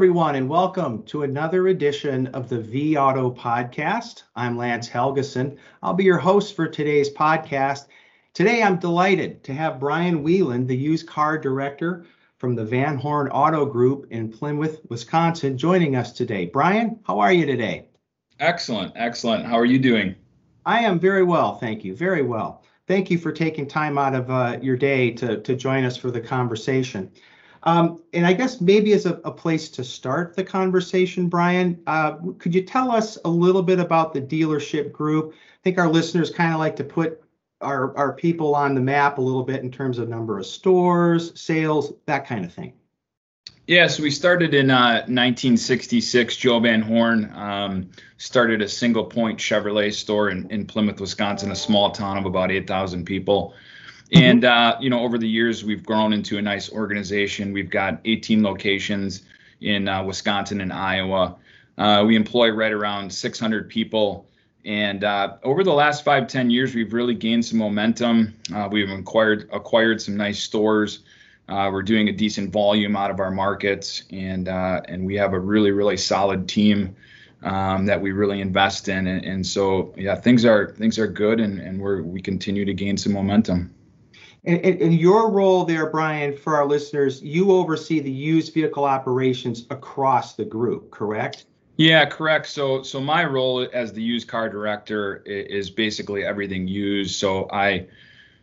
everyone, and welcome to another edition of the vAuto Podcast. I'm Lance Helgeson. I'll be your host for today's podcast. Today, I'm delighted to have Brian Wieland, the used car director from the Van Horn Auto Group in Plymouth, Wisconsin, joining us today. Brian, how are you today? Excellent, excellent. How are you doing? I am very well, thank you. Very well. Thank you for taking time out of uh, your day to, to join us for the conversation. Um, and I guess maybe as a, a, place to start the conversation, Brian, uh, could you tell us a little bit about the dealership group? I think our listeners kind of like to put our, our people on the map a little bit in terms of number of stores, sales, that kind of thing. Yeah, so we started in uh, 1966. Joe Van Horn um, started a single point Chevrolet store in, in Plymouth, Wisconsin, a small town of about 8,000 people. Mm-hmm. And uh, you know, over the years, we've grown into a nice organization. We've got 18 locations in uh, Wisconsin and Iowa. Uh, we employ right around 600 people. And uh, over the last five, 10 years, we've really gained some momentum. Uh, we've acquired acquired some nice stores. Uh, we're doing a decent volume out of our markets, and and we have a really, really solid team um, that we really invest in. And, and, so, yeah, things are things are good, and, and we're we continue to gain some momentum. And, and, your role there, Brian, for our listeners, you oversee the used vehicle operations across the group, correct? Yeah, correct. So, so my role as the used car director is basically everything used. So I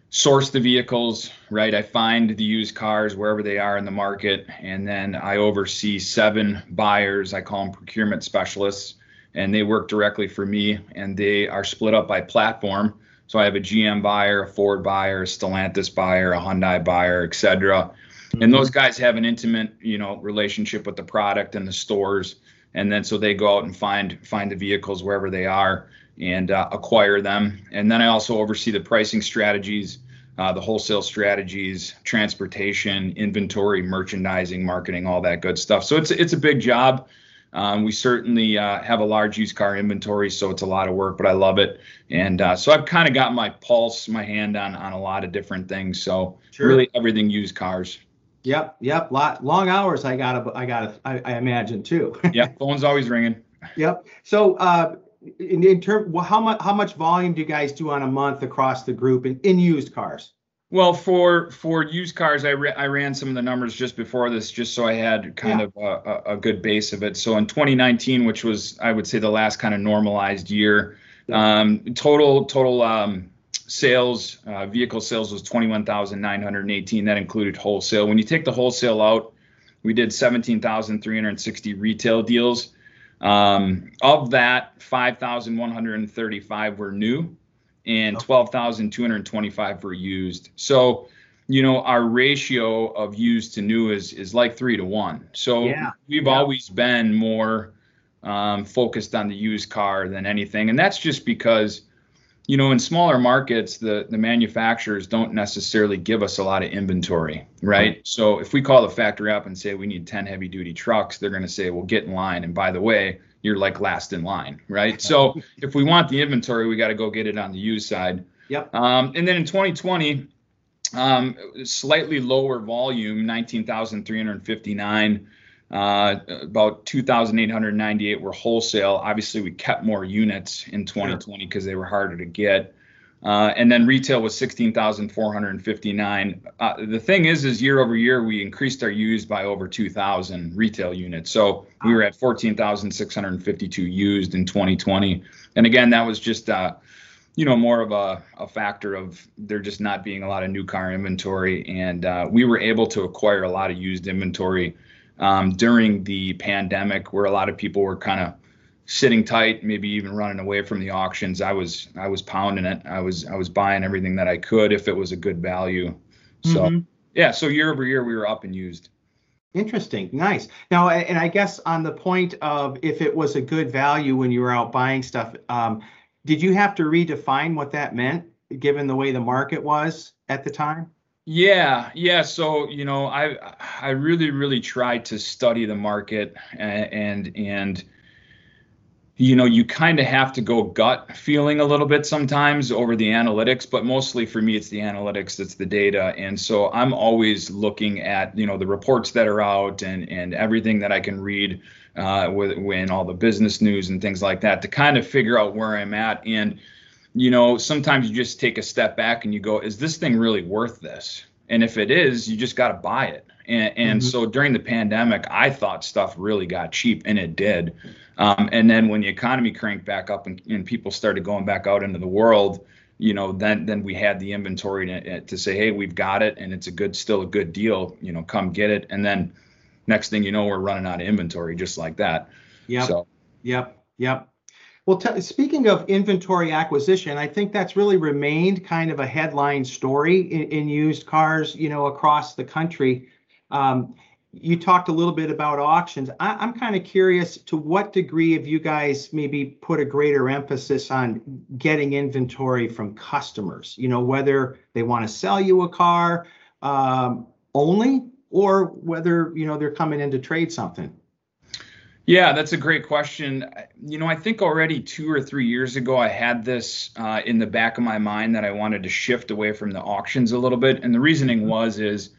source the vehicles, right? I find the used cars wherever they are in the market, and then I oversee seven buyers. I call them procurement specialists, and they work directly for me, and they are split up by platform. So I have a GM buyer, a Ford buyer, a Stellantis buyer, a Hyundai buyer, et cetera. Mm-hmm. And those guys have an intimate, you know, relationship with the product and the stores. And then so they go out and find find the vehicles wherever they are and uh, acquire them. And then I also oversee the pricing strategies, uh, the wholesale strategies, transportation, inventory, merchandising, marketing, all that good stuff. So it's it's a big job. Um, we certainly uh, have a large used car inventory, so it's a lot of work, but I love it. And uh, so I've kind of got my pulse, my hand on on a lot of different things. So sure. really everything used cars. Yep, yep. Lot long hours. I gotta, I gotta, I, I imagine too. yeah, phone's always ringing. Yep. So, uh, in, in terms, well, how much how much volume do you guys do on a month across the group in, in used cars? Well, for for used cars, I ra- I ran some of the numbers just before this, just so I had kind yeah. of a, a, good base of it. So in 2019, which was I would say the last kind of normalized year, um, total total um, sales uh, vehicle sales was 21,918. That included wholesale. When you take the wholesale out, we did 17,360 retail deals. Um, of that, 5,135 were new and 12,225 were used. So, you know, our ratio of used to new is is like three to one. So yeah. we've yeah. always been more um, focused on the used car than anything, and that's just because, you know, in smaller markets, the the manufacturers don't necessarily give us a lot of inventory, right? right. So if we call the factory up and say we need 10 heavy duty trucks, they're going to say, well, get in line. And by the way, you're like last in line, right? So if we want the inventory, we got to go get it on the used side. Yep. Um, and then in 2020, um, slightly lower volume, 19,359. Uh, about 2,898 were wholesale. Obviously, we kept more units in 2020 because they were harder to get. Uh, and then retail was 16,459. Uh, the thing is, is year over year, we increased our used by over 2,000 retail units. So we were at 14,652 used in 2020. And again, that was just, uh, you know, more of a, a, factor of there just not being a lot of new car inventory. And uh, we were able to acquire a lot of used inventory um, during the pandemic where a lot of people were kind of sitting tight, maybe even running away from the auctions. I was I was pounding it. I was I was buying everything that I could if it was a good value. So mm-hmm. yeah, so year over year we were up and used. Interesting, nice. Now, and I guess on the point of if it was a good value when you were out buying stuff, um, did you have to redefine what that meant given the way the market was at the time? Yeah, yeah. So you know, I I really really tried to study the market and and, and you know, you kind of have to go gut feeling a little bit sometimes over the analytics, but mostly for me, it's the analytics, it's the data. And so I'm always looking at, you know, the reports that are out and, and everything that I can read uh, with, when all the business news and things like that to kind of figure out where I'm at. And, you know, sometimes you just take a step back and you go, is this thing really worth this? And if it is, you just got to buy it. And, and mm-hmm. so during the pandemic, I thought stuff really got cheap, and it did. Um, and then when the economy cranked back up and, and, people started going back out into the world, you know, then then we had the inventory to, to say, hey, we've got it, and it's a good, still a good deal. You know, come get it. And then next thing you know, we're running out of inventory just like that. Yep. So. Yep. Yep. Well, t- speaking of inventory acquisition, I think that's really remained kind of a headline story in, in used cars, you know, across the country. Um, you talked a little bit about auctions. I, am kind of curious to what degree have you guys maybe put a greater emphasis on getting inventory from customers? You know, whether they want to sell you a car um, only or whether, you know, they're coming in to trade something. Yeah, that's a great question. You know, I think already two or three years ago, I had this uh, in the back of my mind that I wanted to shift away from the auctions a little bit. And the reasoning was, is,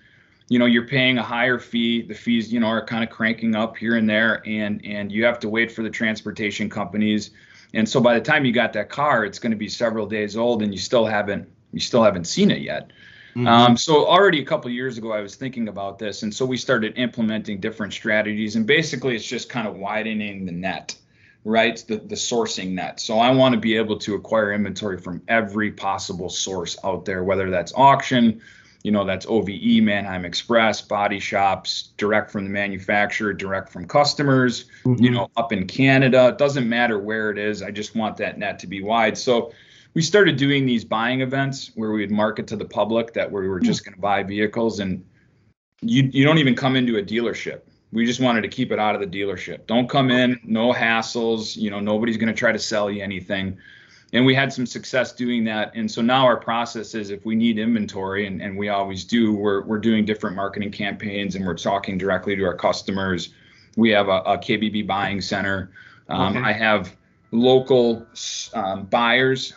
you know you're paying a higher fee. The fees you know are kind of cranking up here and there and and you have to wait for the transportation companies. And so by the time you got that car it's going to be several days old and you still haven't you still haven't seen it yet. Mm-hmm. um, so already a couple years ago i was thinking about this and so we started implementing different strategies and basically it's just kind of widening the net right? The, the sourcing net. So i want to be able to acquire inventory from every possible source out there whether that's auction you know that's OVE, Manheim Express, body shops, direct from the manufacturer, direct from customers. Mm-hmm. You know, up in Canada, it doesn't matter where it is. I just want that net to be wide. So we started doing these buying events where we would market to the public that we were just going to buy vehicles, and you you don't even come into a dealership. We just wanted to keep it out of the dealership. Don't come in, no hassles. You know, nobody's going to try to sell you anything and we had some success doing that. And so now our process is if we need inventory, and, and we always do, we're, we're doing different marketing campaigns and we're talking directly to our customers. We have a, a KBB buying center. Um, okay. I have local um, buyers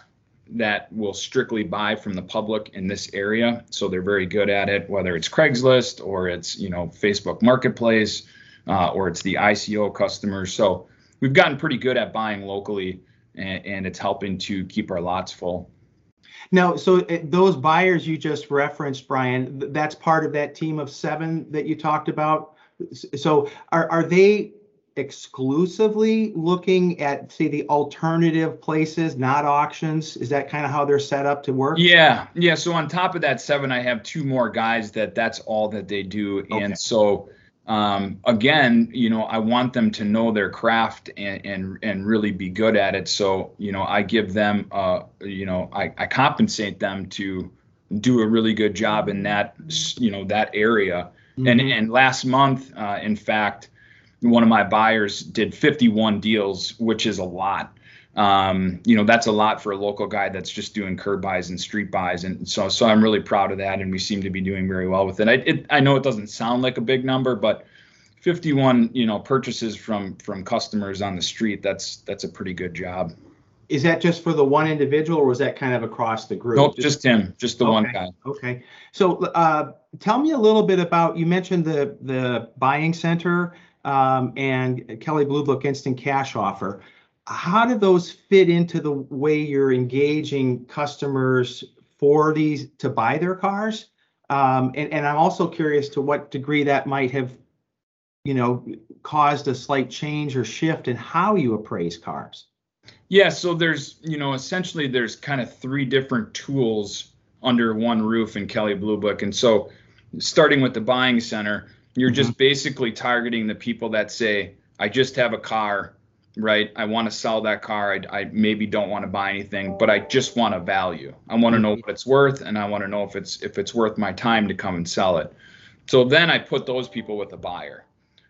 that will strictly buy from the public in this area. So they're very good at it, whether it's Craigslist or it's, you know, Facebook Marketplace uh, or it's the ICO customers. So we've gotten pretty good at buying locally and, and it's helping to keep our lots full. Now, so uh, those buyers you just referenced, Brian, that's part of that team of seven that you talked about. So are, are they exclusively looking at say the alternative places not auctions is that kind of how they're set up to work yeah yeah so on top of that seven i have two more guys that that's all that they do okay. and so um, again, you know, I want them to know their craft and, and, and really be good at it. So, you know, I give them, uh, you know, I, I compensate them to do a really good job in that, you know, that area. Mm-hmm. And, and last month, uh, in fact, one of my buyers did 51 deals, which is a lot um, you know that's a lot for a local guy that's just doing curb buys and street buys. And so so i'm really proud of that. And we seem to be doing very well with it. I, it, I know it doesn't sound like a big number but 51 you know purchases from from customers on the street that's that's a pretty good job. Is that just for the one individual or was that kind of across the group? Nope just, just him just the okay. one guy. okay. So uh, tell me a little bit about you mentioned the the buying center um, and Kelley blue book instant cash offer how do those fit into the way you're engaging customers for these to buy their cars? Um, and, and I'm also curious to what degree that might have, you know, caused a slight change or shift in how you appraise cars. Yeah, so there's, you know, essentially there's kind of three different tools under one roof in Kelley Blue Book. And so starting with the buying center, you're mm-hmm. just basically targeting the people that say, I just have a car right? I want to sell that car. I, I maybe don't want to buy anything, but I just want a value. I want to know mm-hmm. what it's worth, and I want to know if it's if it's worth my time to come and sell it. So then I put those people with a buyer.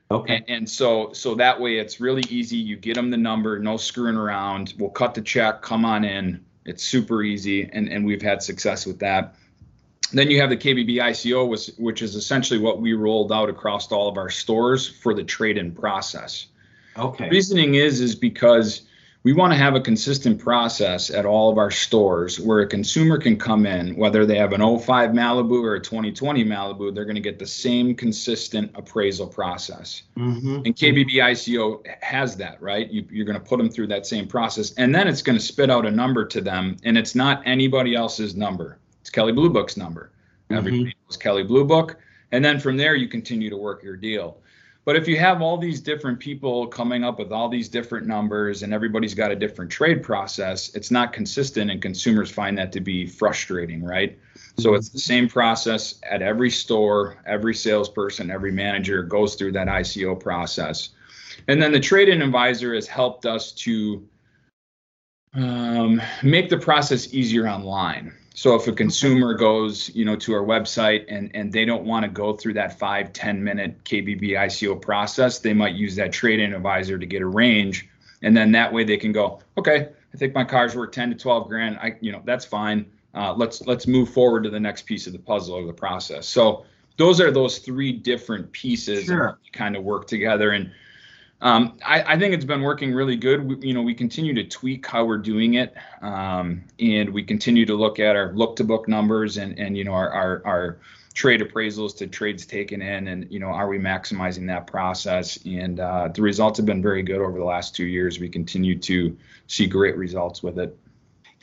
Okay. And, and so so that way it's really easy. You get them the number, no screwing around. We'll cut the check. Come on in. It's super easy, and and we've had success with that. Then you have the KBB ICO, which, which is essentially what we rolled out across all of our stores for the trade-in process. Okay. Reasoning is is because we want to have a consistent process at all of our stores where a consumer can come in, whether they have an 05 Malibu or a 2020 Malibu, they're going to get the same consistent appraisal process. Mm-hmm. And KBB ICO has that, right? You, are going to put them through that same process, and then it's going to spit out a number to them, and it's not anybody else's number. It's Kelley Blue Book's number. Mm-hmm. Everybody knows Kelley Blue Book, and then from there you continue to work your deal. But if you have all these different people coming up with all these different numbers and everybody's got a different trade process, it's not consistent and consumers find that to be frustrating, right? So it's the same process at every store, every salesperson, every manager goes through that ICO process. And then the trade in advisor has helped us to um, make the process easier online. So if a consumer goes, you know, to our website and and they don't want to go through that five ten minute KBB ICO process, they might use that trade-in advisor to get a range, and then that way they can go, okay, I think my car's worth 10 to 12 grand. I, you know, that's fine. Uh, let's let's move forward to the next piece of the puzzle of the process. So those are those three different pieces sure. that kind of work together and um, I, I, think it's been working really good. We, you know, we continue to tweak how we're doing it, um, and we continue to look at our look to book numbers and and you know our, our our trade appraisals to trades taken in, and you know are we maximizing that process? And uh, the results have been very good over the last two years. We continue to see great results with it.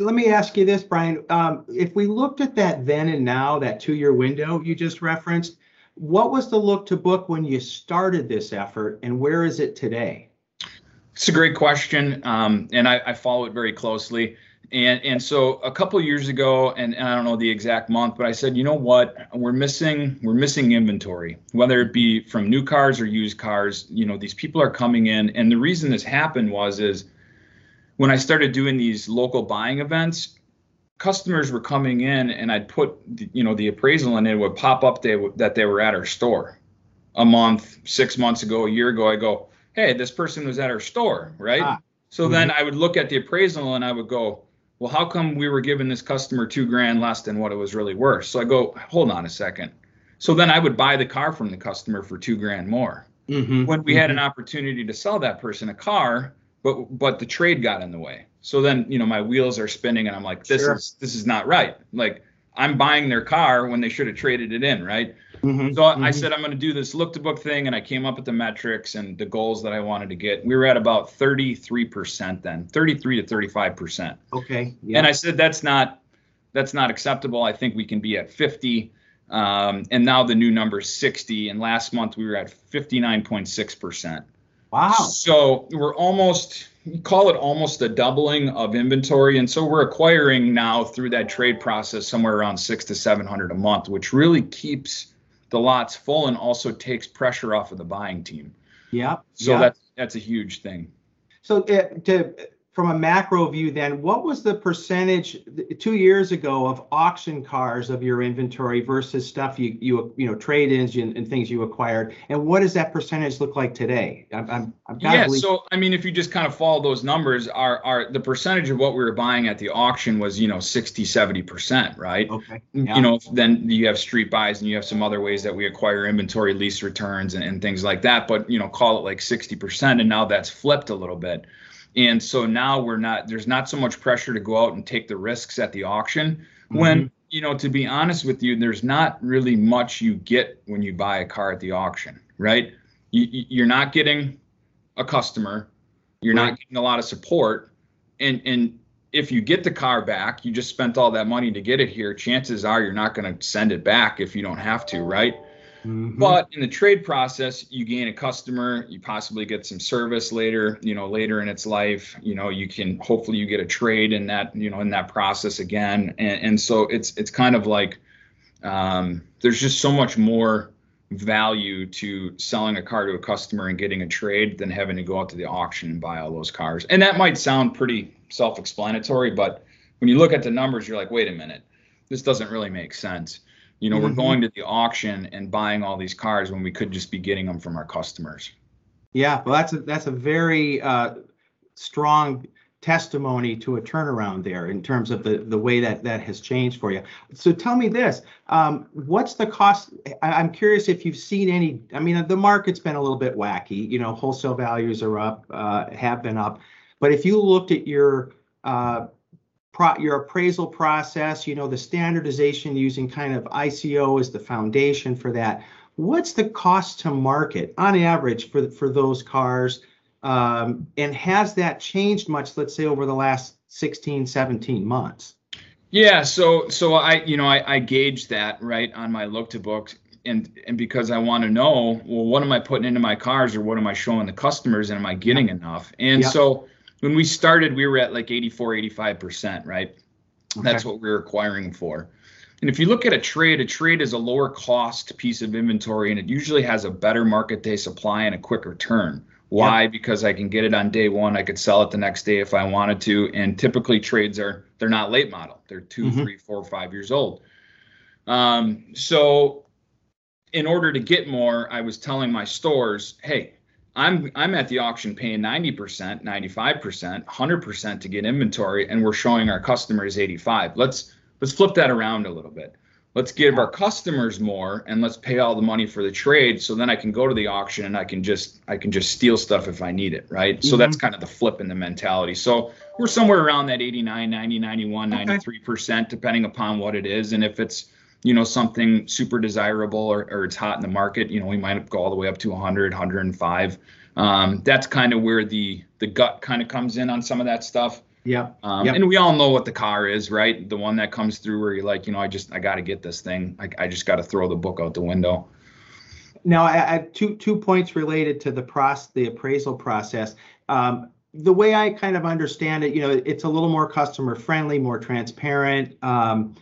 Let me ask you this, Brian. Um, if we looked at that then and now, that two-year window you just referenced what was the look to book when you started this effort, and where is it today? It's a great question, um, and I, I, follow it very closely. And and so a couple years ago, and, and, I don't know the exact month, but I said, you know what, we're missing we're missing inventory, whether it be from new cars or used cars. You know, these people are coming in, and the reason this happened was is when I started doing these local buying events, customers were coming in and I'd put you know the appraisal and it would pop up they, that they were at our store a month, six months ago, a year ago. I go, hey, this person was at our store, right? Ah. So mm-hmm. then I would look at the appraisal and I would go, well, how come we were giving this customer two grand less than what it was really worth? So I go, hold on a second. So then I would buy the car from the customer for two grand more. Mm-hmm. When we mm-hmm. had an opportunity to sell that person a car, but but the trade got in the way. So then, you know, my wheels are spinning and I'm like, this sure. is this is not right. Like I'm buying their car when they should have traded it in, right? Mm-hmm, so mm-hmm. I said I'm going to do this look to book thing, and I came up with the metrics and the goals that I wanted to get. We were at about 33% then, 33 to 35%. Okay. Yeah. And I said that's not that's not acceptable. I think we can be at 50. Um, and now the new number is 60. And last month we were at 59.6%. Wow. So we're almost call it almost a doubling of inventory. And so we're acquiring now through that trade process somewhere around six to 700 a month, which really keeps the lots full and also takes pressure off of the buying team. Yeah. So yeah. that's, that's a huge thing. So uh, to from a macro view then what was the percentage two years ago of auction cars of your inventory versus stuff you you you know trade-ins and, and things you acquired? And what does that percentage look like today? I'm, I'm, I'm yeah believe- so i mean if you just kind of follow those numbers are are the percentage of what we were buying at the auction was you know 60 70 percent right? Okay yeah. you know then you have street buys and you have some other ways that we acquire inventory lease returns and, and things like that but you know call it like 60 percent and now that's flipped a little bit and so now we're not, there's not so much pressure to go out and take the risks at the auction mm-hmm. when, you know, to be honest with you, there's not really much you get when you buy a car at the auction, right? You, you're not getting a customer, you're right. not getting a lot of support. And, and if you get the car back, you just spent all that money to get it here. Chances are you're not going to send it back if you don't have to, right? Mm-hmm. But in the trade process, you gain a customer, you possibly get some service later, you know, later in its life, you know, you can hopefully you get a trade in that, you know, in that process again. And, and so it's it's kind of like um, there's just so much more value to selling a car to a customer and getting a trade than having to go out to the auction and buy all those cars. And that might sound pretty self-explanatory, but when you look at the numbers, you're like, wait a minute, this doesn't really make sense. You know, mm-hmm. we're going to the auction and buying all these cars when we could just be getting them from our customers. Yeah, well, that's a, that's a very uh, strong testimony to a turnaround there in terms of the the way that that has changed for you. So tell me this: um, what's the cost? I, am curious if you've seen any. I mean, the market's been a little bit wacky. You know, wholesale values are up, uh, have been up. But if you looked at your uh, your appraisal process, you know the standardization using kind of ICO as the foundation for that. What's the cost to market on average for for those cars? Um, and has that changed much, let's say, over the last 16, 17 months? Yeah, so so I you know I, I gauge that right on my look to book and and because I want to know well what am I putting into my cars or what am I showing the customers and am I getting enough and so when we started we were at like 84 85% right okay. that's what we are acquiring for and if you look at a trade a trade is a lower cost piece of inventory and it usually has a better market day supply and a quicker turn why? Yep. Because I can get it on day one. I could sell it the next day if I wanted to. And typically trades are they're not late model. They're 2 mm-hmm. three, four, five years old. Um, so in order to get more, I was telling my stores, hey, I'm I'm at the auction paying 90%, 95%, 100% to get inventory, and we're showing our customers 85. Let's let's flip that around a little bit let's give our customers more and let's pay all the money for the trade so then i can go to the auction and i can just i can just steal stuff if i need it right mm-hmm. so that's kind of the flip in the mentality so we're somewhere around that 89 90 91 okay. 93% depending upon what it is and if it's you know something super desirable or, or it's hot in the market you know we might go all the way up to 100 105 um, that's kind of where the the gut kind of comes in on some of that stuff yeah. Um, yep. And we all know what the car is, right? The one that comes through where you're like, you know, I just, I got to get this thing. I, I just got to throw the book out the window. Now, I, I two two points related to the process, the appraisal process. Um, the way I kind of understand it, you know, it's a little more customer friendly, more transparent. Um,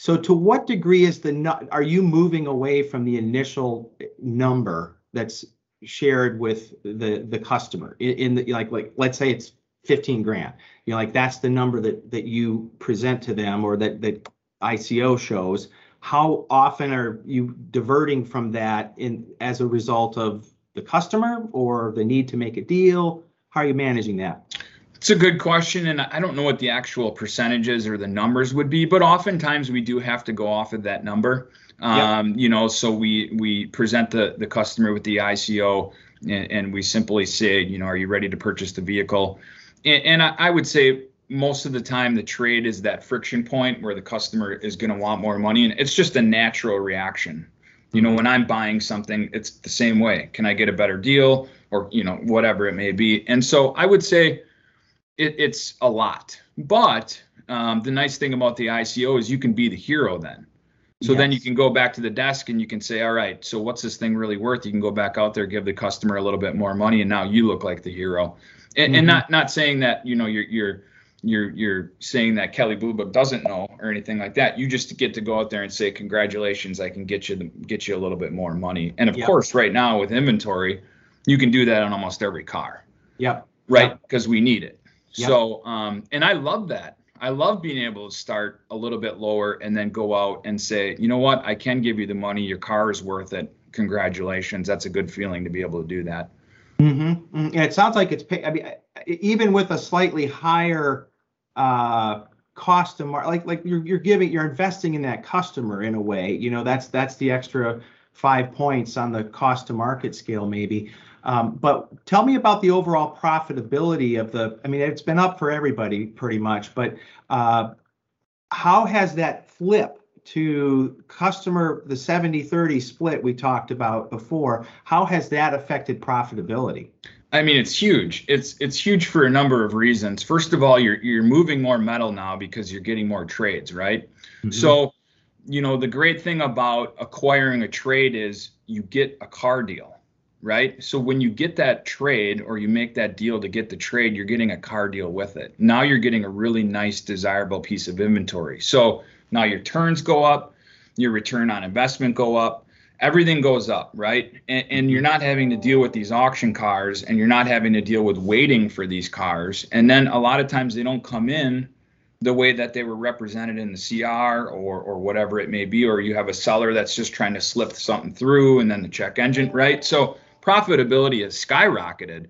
so, to what degree is the are you moving away from the initial number that's shared with the the customer? In, in the like like let's say it's 15 grand. You know like that's the number that that you present to them or that that ICO shows. How often are you diverting from that in as a result of the customer or the need to make a deal? How are you managing that it's a good question and i don't know what the actual percentages or the numbers would be but oftentimes we do have to go off of that number. Um, yep. you know so we we present the the customer with the ico and, and we simply say you know are you ready to purchase the vehicle? And, and I, I, would say most of the time the trade is that friction point where the customer is going to want more money and it's just a natural reaction. You know mm-hmm. when i'm buying something it's the same way. Can i get a better deal? Or you know whatever it may be. And so i would say it, it's a lot but um, the nice thing about the ico is you can be the hero then so yes. then you can go back to the desk and you can say all right so what's this thing really worth you can go back out there give the customer a little bit more money and now you look like the hero and, mm-hmm. and not not saying that you know you're you're you're you're saying that Kelley Blue Book doesn't know or anything like that. You just get to go out there and say congratulations, I can get you the, get you a little bit more money. And of yep. course, right now with inventory, you can do that on almost every car. Yep. Right, because yep. we need it. Yep. So, um, and I love that. I love being able to start a little bit lower and then go out and say, you know what, I can give you the money. Your car is worth it. Congratulations. That's a good feeling to be able to do that. Mm-hmm. And it sounds like it's pay, I mean, even with a slightly higher uh, cost to market, like like you're you're giving you're investing in that customer in a way. You know, that's that's the extra five points on the cost to market scale, maybe. Um, but tell me about the overall profitability of the. I mean, it's been up for everybody pretty much, but uh, how has that flip to customer, the 70 30 split we talked about before, how has that affected profitability? I mean, it's huge. It's it's huge for a number of reasons. First of all, you're you're moving more metal now because you're getting more trades, right? Mm-hmm. So, you know, the great thing about acquiring a trade is you get a car deal, right? So when you get that trade or you make that deal to get the trade, you're getting a car deal with it. Now you're getting a really nice, desirable piece of inventory. So now your turns go up, your return on investment go up, everything goes up, right? And, and, you're not having to deal with these auction cars and you're not having to deal with waiting for these cars. And then a lot of times they don't come in the way that they were represented in the CR or or whatever it may be, or you have a seller that's just trying to slip something through and then the check engine, right? So profitability has skyrocketed.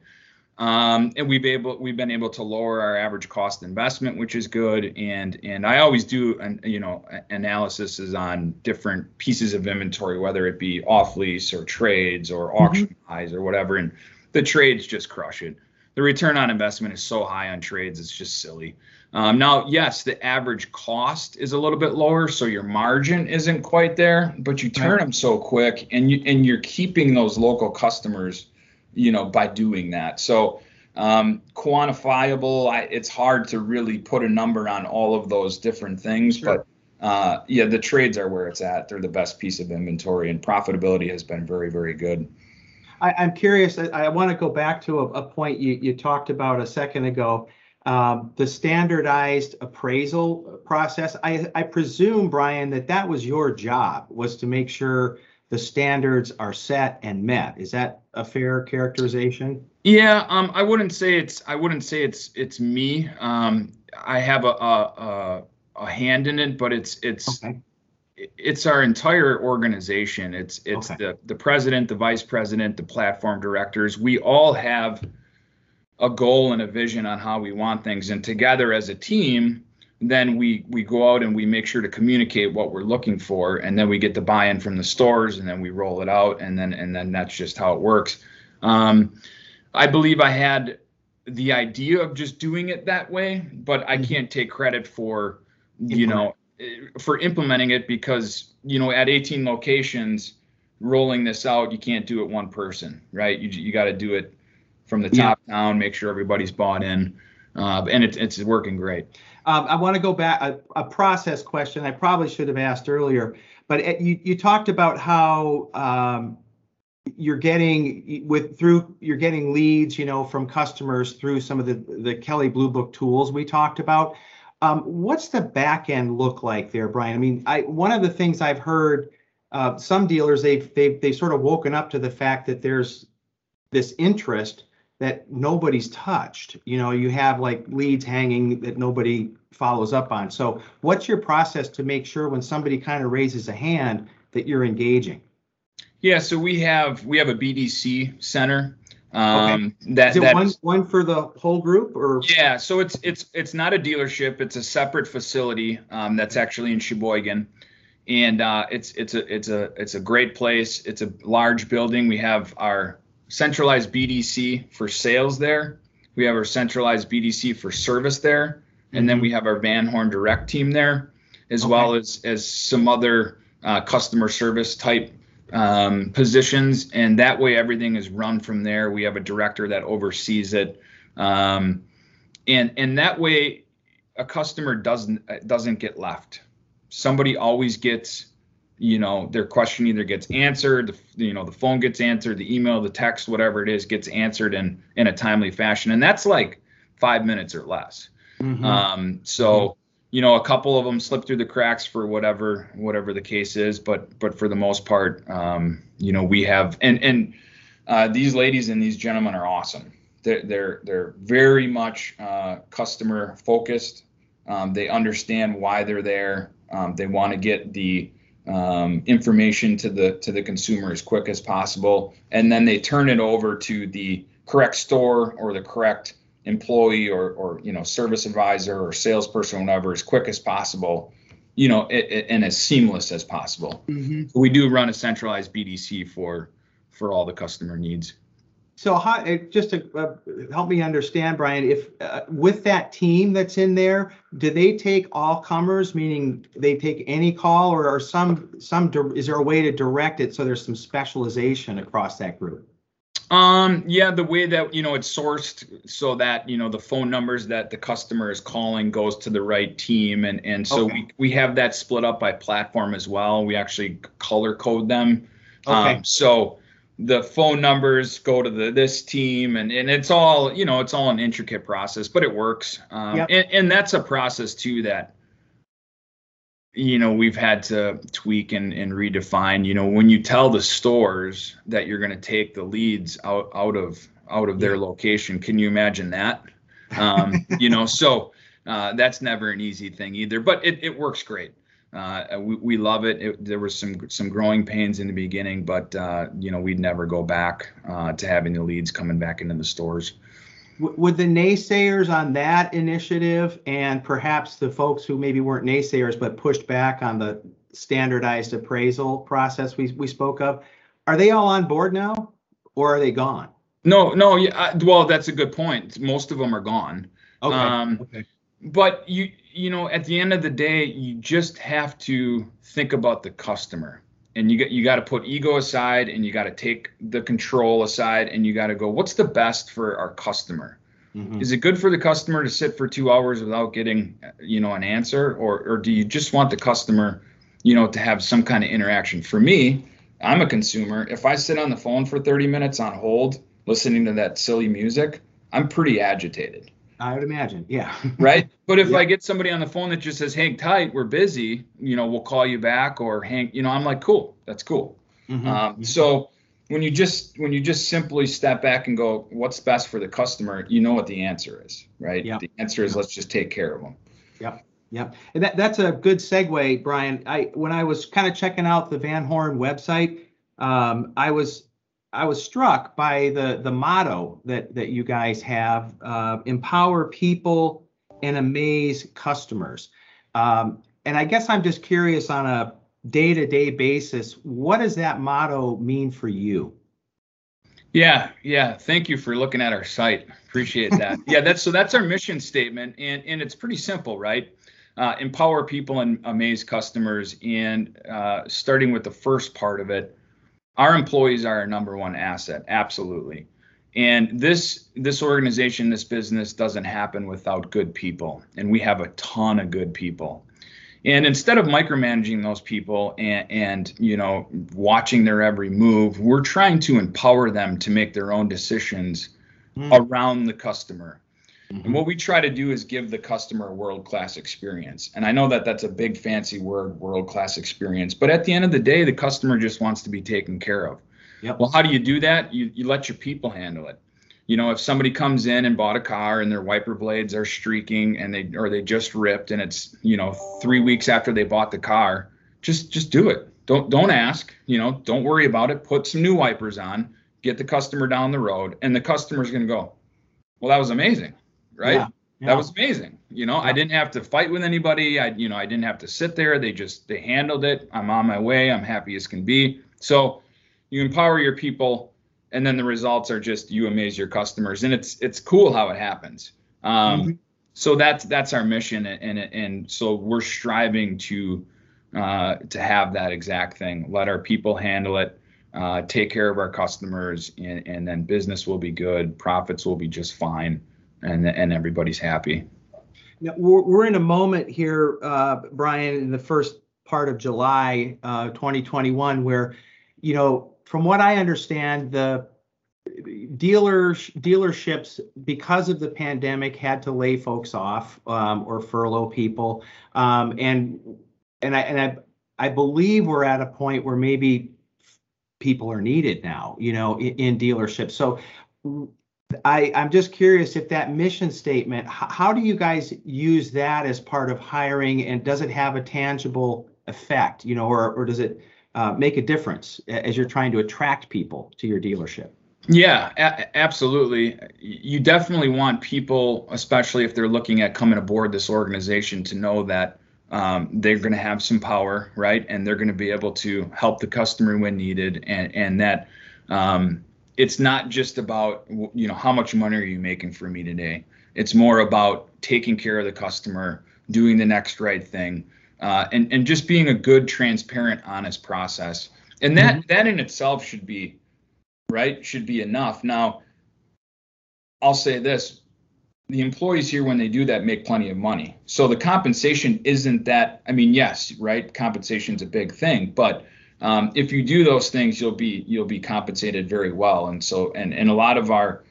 Um, and we've able we've been able to lower our average cost investment, which is good. And and I always do an you know analysis is on different pieces of inventory, whether it be off lease or trades or auction mm-hmm. buys or whatever. And the trades just crush it. the return on investment is so high on trades, it's just silly. Um, now, yes, the average cost is a little bit lower, so your margin isn't quite there, but you turn them so quick, and you and you're keeping those local customers, you know, by doing that. So um, quantifiable, I, it's hard to really put a number on all of those different things, sure. but uh, yeah, the trades are where it's at. They're the best piece of inventory, and profitability has been very, very good. I, am curious. I, I want to go back to a, a, point you, you talked about a second ago. Um, the standardized appraisal process. I, I presume, Brian, that that was your job was to make sure the standards are set and met. Is that a fair characterization? Yeah, um, I wouldn't say it's. I wouldn't say it's. It's me. Um, I have a, a, a hand in it, but it's it's okay it's our entire organization. It's it's okay. the the president, the vice president, the platform directors. We all have a goal and a vision on how we want things, and together as a team, then we we go out and we make sure to communicate what we're looking for, and then we get the buy-in from the stores, and then we roll it out, and then and then that's just how it works. Um, I believe I had the idea of just doing it that way, but I mm-hmm. can't take credit for you know for implementing it because you know at 18 locations rolling this out you can't do it one person right? You, you got to do it from the top yeah. down make sure everybody's bought in uh, and it, it's working great um, i want to go back a, a, process question i probably should have asked earlier but it, you, you talked about how um, you're getting with through you're getting leads you know from customers through some of the the kelley blue book tools we talked about um, what's the back end look like there, Brian? I mean, I one of the things I've heard uh, some dealers they've they've they sort of woken up to the fact that there's this interest that nobody's touched. You know, you have like leads hanging that nobody follows up on. So, what's your process to make sure when somebody kind of raises a hand that you're engaging? Yeah, so we have we have a BDC center um, okay. that, Is it one, one for the whole group or? Yeah, so it's it's it's not a dealership. It's a separate facility um, that's actually in Sheboygan, and uh, it's it's a it's a it's a great place. It's a large building. We have our centralized BDC for sales there. We have our centralized BDC for service there, and mm-hmm. then we have our Van Horn Direct team there, as okay. well as as some other uh, customer service type um, positions, and that way everything is run from there. We have a director that oversees it, um, and and that way a customer doesn't doesn't get left. Somebody always gets, you know, their question either gets answered, the, you know, the phone gets answered, the email, the text, whatever it is, gets answered in in a timely fashion, and that's like five minutes or less. Mm-hmm. Um, so. You know, a couple of them slip through the cracks for whatever whatever the case is, but but for the most part, um, you know, we have and and uh, these ladies and these gentlemen are awesome. They're they're they're very much uh, customer focused. Um, they understand why they're there. Um, they want to get the um, information to the to the consumer as quick as possible, and then they turn it over to the correct store or the correct employee or, or you know service advisor or salesperson or whatever as quick as possible you know it, it, and as seamless as possible. Mm-hmm. we do run a centralized bdc for for all the customer needs so how, just to uh, help me understand brian if uh, with that team that's in there do they take all comers meaning they take any call or, or some some is there a way to direct it so there's some specialization across that group um, yeah, the way that you know it's sourced so that you know the phone numbers that the customer is calling goes to the right team, and and so okay. we we have that split up by platform as well. We actually color code them. Okay. Um, so the phone numbers go to the this team, and and it's all you know it's all an intricate process, but it works. Um, yep. and, and that's a process too that you know we've had to tweak and, and redefine you know when you tell the stores that you're going to take the leads out out of out of their location can you imagine that um, you know so uh, that's never an easy thing either but it, it works great uh, we, we love it. it. there was some some growing pains in the beginning but uh, you know we'd never go back uh, to having the leads coming back into the stores would the naysayers on that initiative and perhaps the folks who maybe weren't naysayers but pushed back on the standardized appraisal process we, we spoke of, are they all on board now or are they gone? No, no, yeah. Well, that's a good point. Most of them are gone. Okay. Um, okay. But you, you know, at the end of the day, you just have to think about the customer, and you got you got to put ego aside, and you got to take the control aside, and you got to go, what's the best for our customer? Mhm. Is it good for the customer to sit for two hours without getting, you know, an answer, or or do you just want the customer, you know, to have some kind of interaction? For me, I'm a consumer. If I sit on the phone for 30 minutes on hold, listening to that silly music, I'm pretty agitated, I would imagine. Yeah. right? But if Yeah. I get somebody on the phone that just says, "Hang tight, we're busy," you know, we'll call you back, or hang, you know, I'm like, cool, that's cool. Mhm. Um, so when you just when you just simply step back and go, what's best for the customer, you know what the answer is, right? Yeah. The answer is let's just take care of them. Yep. Yep. And that, that's a good segue, Brian. I when I was kind of checking out the Van Horn website, um, I was I was struck by the the motto that that you guys have: uh, empower people and amaze customers. Um, and I guess I'm just curious on a day-to-day basis, what does that motto mean for you? Yeah, yeah. Thank you for looking at our site. Appreciate that. yeah, that's so that's our mission statement, and and it's pretty simple, right? Uh, empower people and amaze customers. And uh, starting with the first part of it, our employees are our number one asset, absolutely. And this this organization, this business doesn't happen without good people, and we have a ton of good people. And instead of micromanaging those people and, and you know watching their every move, we're trying to empower them to make their own decisions Hmm. around the customer. And what mm-hmm. we try to do is give the customer a world class experience. And I know that that's a big fancy word, world class experience. But at the end of the day, the customer just wants to be taken care of. Yep. Well, how do you do that? You, you let your people handle it. You know, if somebody comes in and bought a car and their wiper blades are streaking and they or they just ripped and it's you know three weeks after they bought the car, just just do it. Don't don't ask. You know, don't worry about it. Put some new wipers on. Get the customer down the road, and the customer's going to go, "Well, that was amazing, right? Yeah, yeah. That was amazing. You know, I didn't have to fight with anybody. I, you know, I didn't have to sit there. They just they handled it. I'm on my way. I'm happy as can be. So you empower your people, and then the results are just you amaze your customers, and it's it's cool how it happens. Um, Mhm. So that's that's our mission, and and, and so we're striving to uh, to have that exact thing. Let our people handle it. Uh, take care of our customers, and, and then business will be good. Profits will be just fine and and everybody's happy. Now, we're, we're in a moment here, uh, Brian, in the first part of July uh, 2021, where, you know, from what I understand, the dealers dealerships because of the pandemic had to lay folks off um, or furlough people, um, and and I and I I believe we're at a point where maybe people are needed now, you know, in, in dealerships. So I, I'm just curious if that mission statement, how do you guys use that as part of hiring and does it have a tangible effect, you know, or, or does it uh, make a difference as you're trying to attract people to your dealership? Yeah, a- absolutely. You definitely want people, especially if they're looking at coming aboard this organization, to know that um, they're going to have some power, right? And they're going to be able to help the customer when needed, and and that um, it's not just about you know how much money are you making for me today. It's more about taking care of the customer, doing the next right thing, uh, and and just being a good, transparent, honest process. And that that in itself should be right should be enough. Now, I'll say this: the employees here, when they do that, make plenty of money. So the compensation isn't that. I mean, yes, right, compensation's a big thing, but um, if you do those things, you'll be you'll be compensated very well. And so, and and a lot of our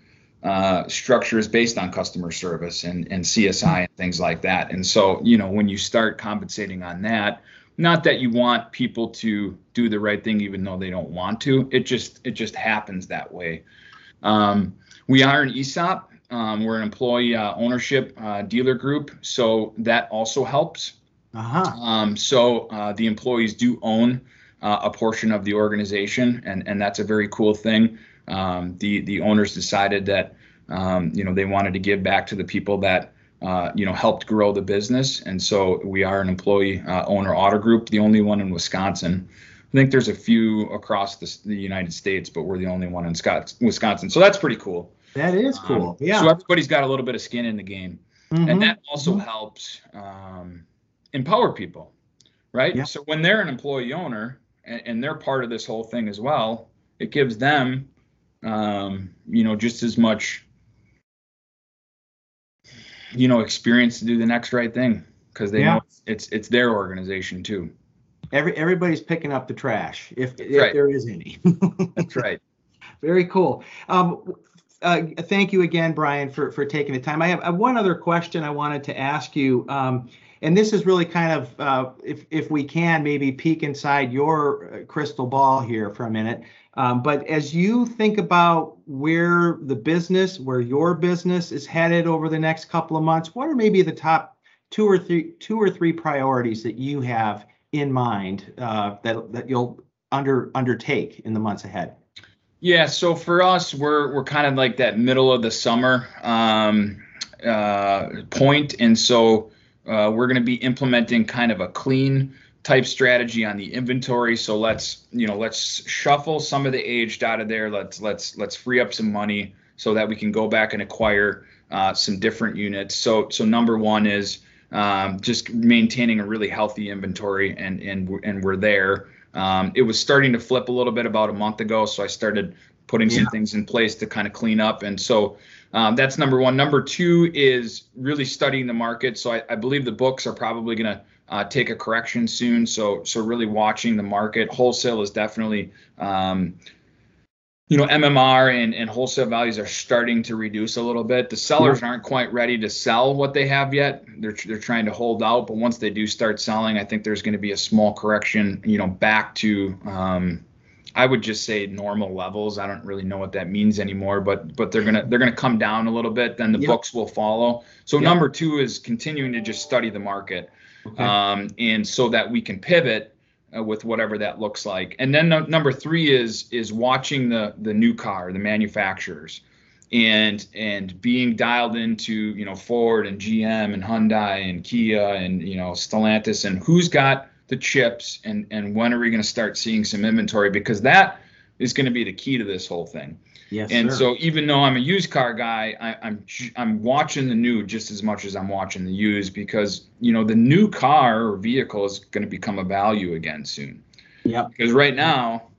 uh, structure is based on customer service and and CSI and things like that. And so, you know, when you start compensating on that, not that you want people to do the right thing even though they don't want to. It just it just happens that way. Um, we are an ESOP. Um, we're an employee uh, ownership uh, dealer group, so that also helps. Uh-huh. Um, so uh, the employees do own uh, a portion of the organization, and and that's a very cool thing. Um, the the owners decided that um, you know they wanted to give back to the people that uh, you know helped grow the business, and so we are an employee uh, owner auto group, the only one in Wisconsin. I think there's a few across the, the United States, but we're the only one in Scott, Wisconsin. So that's pretty cool. That is Um, cool. yeah. So everybody's got a little bit of skin in the game, Mhm. and that also Mhm. helps um, empower people, right? Yeah. So when they're an employee owner and, and they're part of this whole thing as well, it gives them, um, you know, just as much, you know, experience to do the next right thing because they Yeah. know it's it's their organization too. Every everybody's picking up the trash if, if Right. there is any. That's right. Very cool. Um, uh, thank you again, Brian, for for taking the time. I have one other question I wanted to ask you, um, and this is really kind of, uh, if if we can, maybe peek inside your uh, crystal ball here for a minute. Um, but as you think about where the business, where your business is headed over the next couple of months, what are maybe the top two or three two or three priorities that you have in mind uh, that that you'll under undertake in the months ahead? Yeah, so for us, we're we're kind of like that middle of the summer um, uh, point, and so uh, we're going to be implementing kind of a clean type strategy on the inventory. So let's you know let's shuffle some of the aged out of there. Let's let's let's free up some money so that we can go back and acquire uh, some different units. So so number one is um, just maintaining a really healthy inventory, and and and we're there. Um, it was starting to flip a little bit about a month ago, so I started putting some things in place to kind of clean up. And so um, that's number one. Number two is really studying the market. So I, I believe the books are probably going to uh, take a correction soon. So so really watching the market. Wholesale is definitely. Um, you know, MMR and, and wholesale values are starting to reduce a little bit. The sellers aren't quite ready to sell what they have yet. They're, they're trying to hold out, but once they do start selling, I think there's going to be a small correction, you know, back to, um, I would just say normal levels. I don't really know what that means anymore, but but they're gonna they're gonna come down a little bit. Then the Yep. books will follow. So Yep. number two is continuing to just study the market, Okay. um, and so that we can pivot uh, with whatever that looks like. And then no, number three is is watching the the new car, the manufacturers, and and being dialed into you know Ford and GM and Hyundai and Kia and you know Stellantis and who's got the chips and and when are we going to start seeing some inventory because that is going to be the key to this whole thing. yes, And sir. so even though I'm a used car guy, I, I'm I'm watching the new just as much as I'm watching the used because you know the new car or vehicle is going to become a value again soon. Yeah. Because right now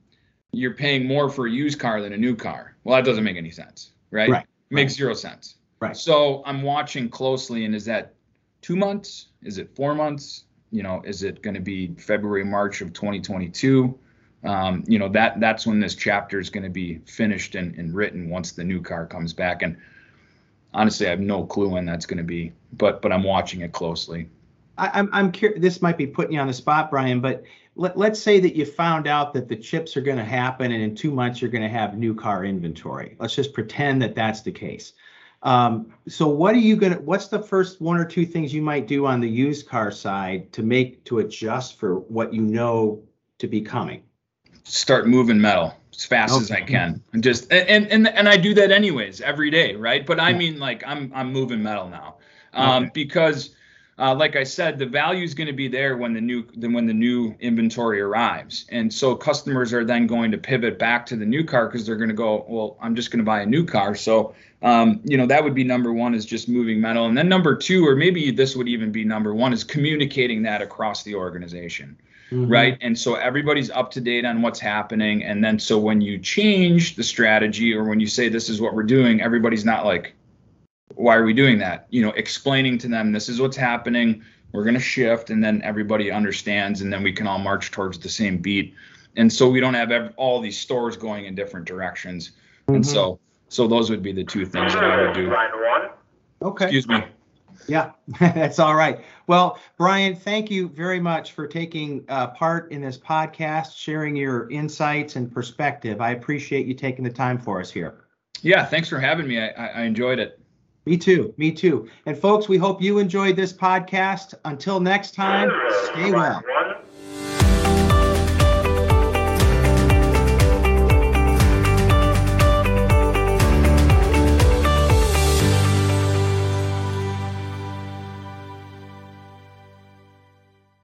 you're paying more for a used car than a new car. Well, that doesn't make any sense, right? Right, It makes right. zero sense. Right. So I'm watching closely, and is that two months? Is it four months? You know, is it going to be February, March of 2022? Um, you know that that's when this chapter is going to be finished and, and written once the new car comes back. And honestly, I have no clue when that's going to be, but but I'm watching it closely. I, I'm I'm curious. This might be putting you on the spot, Brian, but let, let's say that you found out that the chips are going to happen, and in two months you're going to have new car inventory. Let's just pretend that that's the case. Um, so what are you gonna? What's the first one or two things you might do on the used car side to make to adjust for what you know to be coming? start moving metal as fast as I can. And just and and and I do that anyways every day, right? But I mean like I'm I'm moving metal now. Um Okay. because uh, like I said, the value is going to be there when the new then when the new inventory arrives, and so customers are then going to pivot back to the new car because they're going to go, well, I'm just going to buy a new car. So, um, you know, that would be number one is just moving metal, and then number two, or maybe this would even be number one, is communicating that across the organization Mhm. right? And so everybody's up to date on what's happening. And then so when you change the strategy or when you say this is what we're doing, everybody's not like, why are we doing that? You know, explaining to them this is what's happening. We're going to shift, and then everybody understands, and then we can all march towards the same beat. And so we don't have ev- all these stores going in different directions. And Mhm. so, so those would be the two things that I would do. Line one. Okay. Excuse me. Yeah, that's all right. Well, Brian, thank you very much for taking uh, part in this podcast, sharing your insights and perspective. I appreciate you taking the time for us here. Yeah, thanks for having me. I, I, I enjoyed it. Me too. Me too. And folks, we hope you enjoyed this podcast. Until next time, stay well.